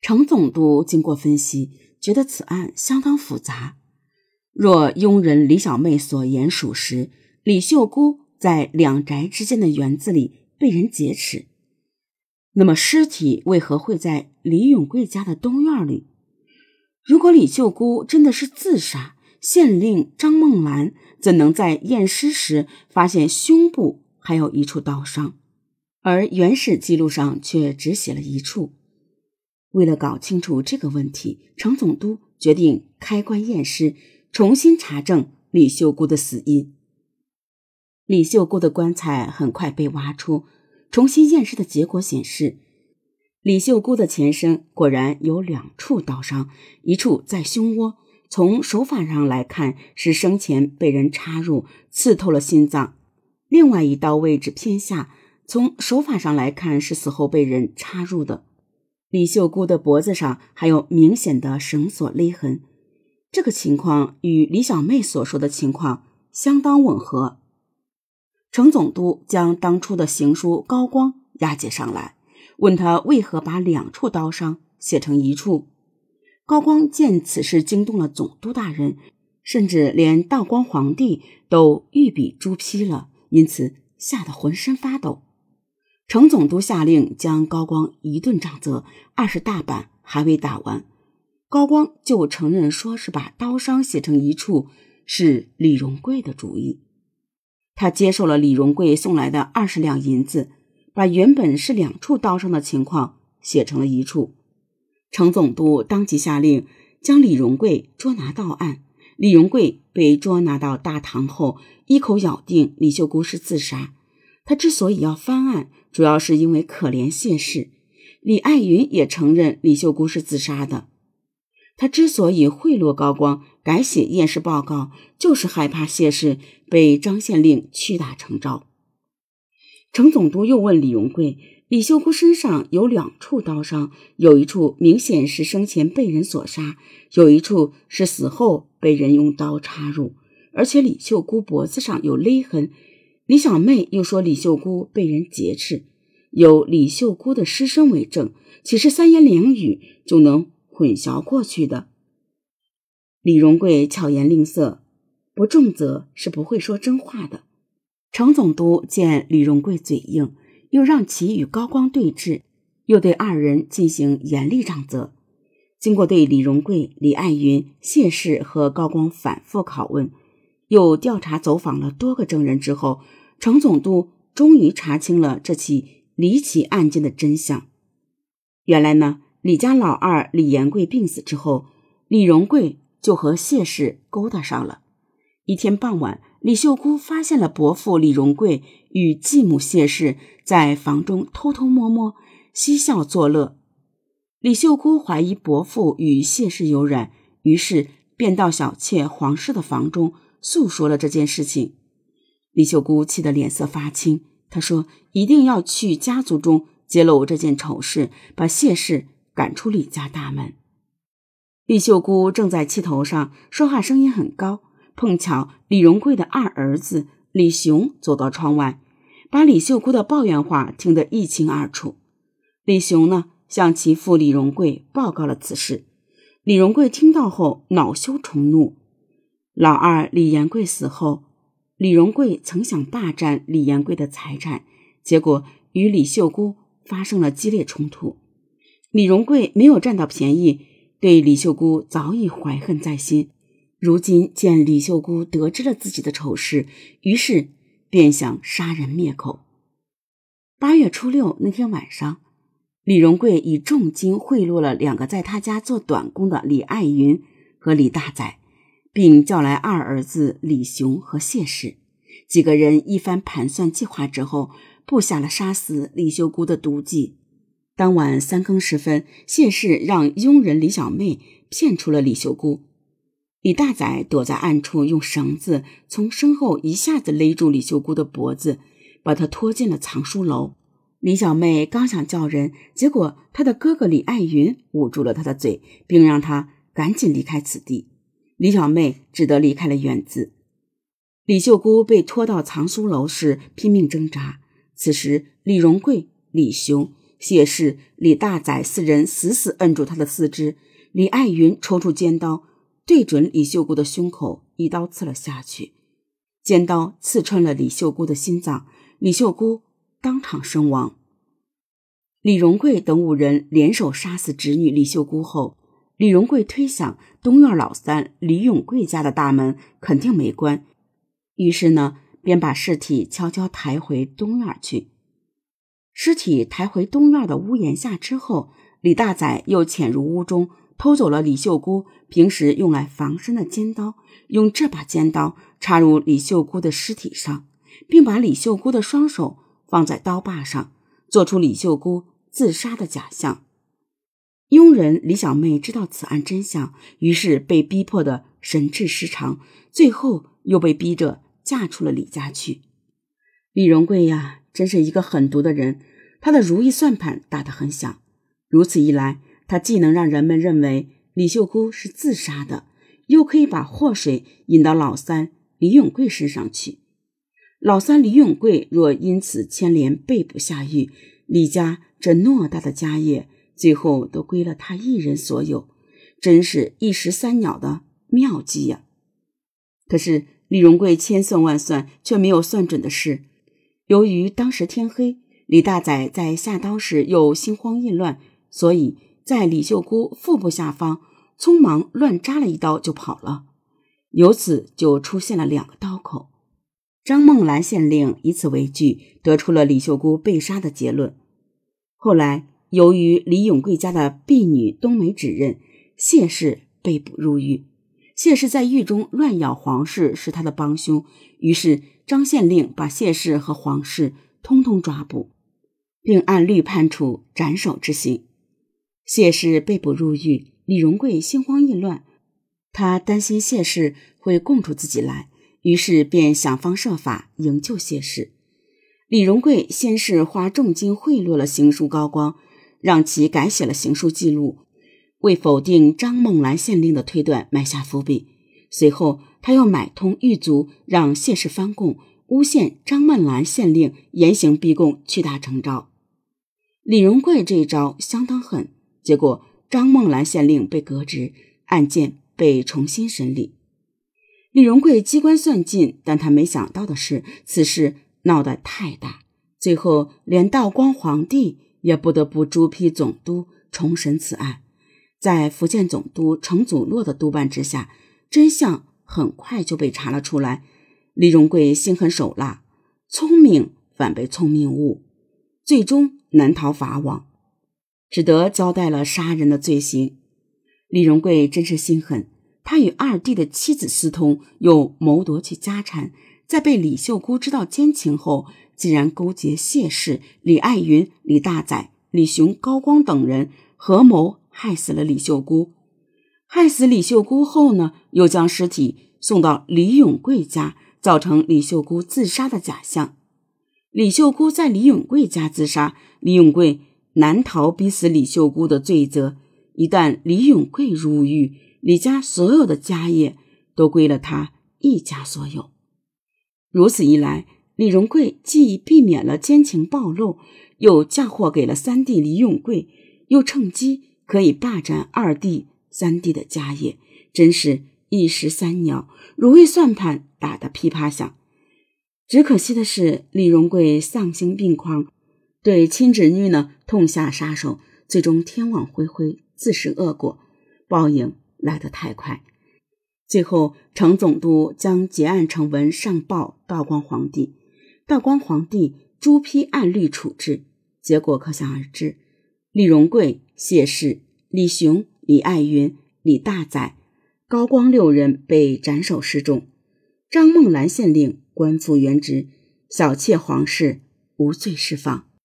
程总督经过分析，觉得此案相当复杂。若佣人李小妹所言属实，李秀姑在两宅之间的园子里被人劫持，那么尸体为何会在李永贵家的东院里？如果李秀姑真的是自杀，县令张梦兰怎能在验尸时发现胸部还有一处刀伤，而原始记录上却只写了一处？为了搞清楚这个问题，程总督决定开棺验尸。重新查证李秀姑的死因。李秀姑的棺材很快被挖出，重新验尸的结果显示，李秀姑的前身果然有两处刀伤，一处在胸窝，从手法上来看是生前被人插入，刺透了心脏；另外一刀位置偏下，从手法上来看是死后被人插入的。李秀姑的脖子上还有明显的绳索勒痕。这个情况与李小妹所说的情况相当吻合。程总督将当初的行书高光押解上来，问他为何把两处刀伤写成一处。高光见此事惊动了总督大人，甚至连道光皇帝都御笔朱批了，因此吓得浑身发抖。程总督下令将高光一顿杖责，二十大板还未打完。高光就承认说是把刀伤写成一处是李荣贵的主意，他接受了李荣贵送来的二十两银子，把原本是两处刀伤的情况写成了一处。程总督当即下令将李荣贵捉拿到案。李荣贵被捉拿到大堂后，一口咬定李秀姑是自杀。他之所以要翻案，主要是因为可怜谢氏。李爱云也承认李秀姑是自杀的。他之所以贿赂高光改写验尸报告，就是害怕谢氏被张县令屈打成招。程总督又问李荣贵：“李秀姑身上有两处刀伤，有一处明显是生前被人所杀，有一处是死后被人用刀插入，而且李秀姑脖子上有勒痕。”李小妹又说李秀姑被人劫持，有李秀姑的尸身为证，岂是三言两语就能？混淆过去的李荣贵巧言令色，不重则是不会说真话的。程总督见李荣贵嘴硬，又让其与高光对峙，又对二人进行严厉杖责。经过对李荣贵、李爱云、谢氏和高光反复拷问，又调查走访了多个证人之后，程总督终于查清了这起离奇案件的真相。原来呢。李家老二李延贵病死之后，李荣贵就和谢氏勾搭上了。一天傍晚，李秀姑发现了伯父李荣贵与继母谢氏在房中偷偷摸摸嬉笑作乐。李秀姑怀疑伯父与谢氏有染，于是便到小妾黄氏的房中诉说了这件事情。李秀姑气得脸色发青，她说：“一定要去家族中揭露这件丑事，把谢氏。”赶出李家大门，李秀姑正在气头上，说话声音很高。碰巧李荣贵的二儿子李雄走到窗外，把李秀姑的抱怨话听得一清二楚。李雄呢，向其父李荣贵报告了此事。李荣贵听到后恼羞成怒。老二李延贵死后，李荣贵曾想霸占李延贵的财产，结果与李秀姑发生了激烈冲突。李荣贵没有占到便宜，对李秀姑早已怀恨在心。如今见李秀姑得知了自己的丑事，于是便想杀人灭口。八月初六那天晚上，李荣贵以重金贿赂了两个在他家做短工的李爱云和李大仔，并叫来二儿子李雄和谢氏几个人，一番盘算计划之后，布下了杀死李秀姑的毒计。当晚三更时分，谢氏让佣人李小妹骗出了李秀姑。李大仔躲在暗处，用绳子从身后一下子勒住李秀姑的脖子，把她拖进了藏书楼。李小妹刚想叫人，结果她的哥哥李爱云捂住了她的嘴，并让她赶紧离开此地。李小妹只得离开了院子。李秀姑被拖到藏书楼时拼命挣扎。此时，李荣贵、李雄。谢氏、李大宰四人死死摁住他的四肢。李爱云抽出尖刀，对准李秀姑的胸口，一刀刺了下去。尖刀刺穿了李秀姑的心脏，李秀姑当场身亡。李荣贵等五人联手杀死侄女李秀姑后，李荣贵推想东院老三李永贵家的大门肯定没关，于是呢，便把尸体悄悄抬回东院去。尸体抬回东院的屋檐下之后，李大宰又潜入屋中，偷走了李秀姑平时用来防身的尖刀，用这把尖刀插入李秀姑的尸体上，并把李秀姑的双手放在刀把上。做出李秀姑自杀的假象，佣人李小妹知道此案真相，于是被逼迫的神志失常，最后又被逼着嫁出了李家去。李荣贵呀，真是一个狠毒的人，他的如意算盘打得很响。如此一来，他既能让人们认为李秀姑是自杀的，又可以把祸水引到老三李永贵身上去。老三李永贵若因此牵连被捕下狱，李家这偌大的家业最后都归了他一人所有，真是一石三鸟的妙计呀！可是李荣贵千算万算，却没有算准的是，由于当时天黑，李大宰在下刀时又心慌意乱，所以在李秀姑腹部下方匆忙乱扎了一刀就跑了，由此就出现了两个刀口。张梦兰县令以此为据，得出了李秀姑被杀的结论。后来，由于李永贵家的婢女冬梅指认谢氏被捕入狱，谢氏在狱中乱咬黄氏是他的帮凶，于是张县令把谢氏和黄氏通通抓捕，并按律判处斩首之刑。谢氏被捕入狱，李荣贵心慌意乱，他担心谢氏会供出自己来。于是便想方设法营救谢氏。李荣贵先是花重金贿赂了刑书高光，让其改写了刑书记录，为否定张梦兰县令的推断埋下伏笔。随后，他又买通狱卒，让谢氏翻供，诬陷张梦兰县令严刑逼供，屈打成招。李荣贵这一招相当狠，结果张梦兰县令被革职，案件被重新审理。李荣贵机关算尽，但他没想到的是，此事闹得太大，最后连道光皇帝也不得不朱批总督重审此案。在福建总督程祖洛的督办之下，真相很快就被查了出来。李荣贵心狠手辣，聪明反被聪明误，最终难逃法网，只得交代了杀人的罪行。李荣贵真是心狠。他与二弟的妻子私通，又谋夺其家产，在被李秀姑知道奸情后，竟然勾结谢氏、李爱云、李大宰、李雄、高光等人合谋害死了李秀姑。害死李秀姑后呢，又将尸体送到李永贵家，造成李秀姑自杀的假象。李秀姑在李永贵家自杀，李永贵难逃逼死李秀姑的罪责。一旦李永贵入狱，李家所有的家业都归了他一家所有。如此一来，李荣贵既避免了奸情暴露，又嫁祸给了三弟李永贵，又趁机可以霸占二弟、三弟的家业，真是一石三鸟，如意算盘打得噼啪响。只可惜的是，李荣贵丧心病狂，对亲侄女呢痛下杀手，最终天网恢恢，自食恶果，报应。来得太快，最后程总督将结案呈文上报道光皇帝，道光皇帝朱批按律处置，结果可想而知。李荣贵、谢氏、李雄、李爱云、李大宰、高光六人被斩首示众，张梦兰县令官复原职，小妾皇室无罪释放。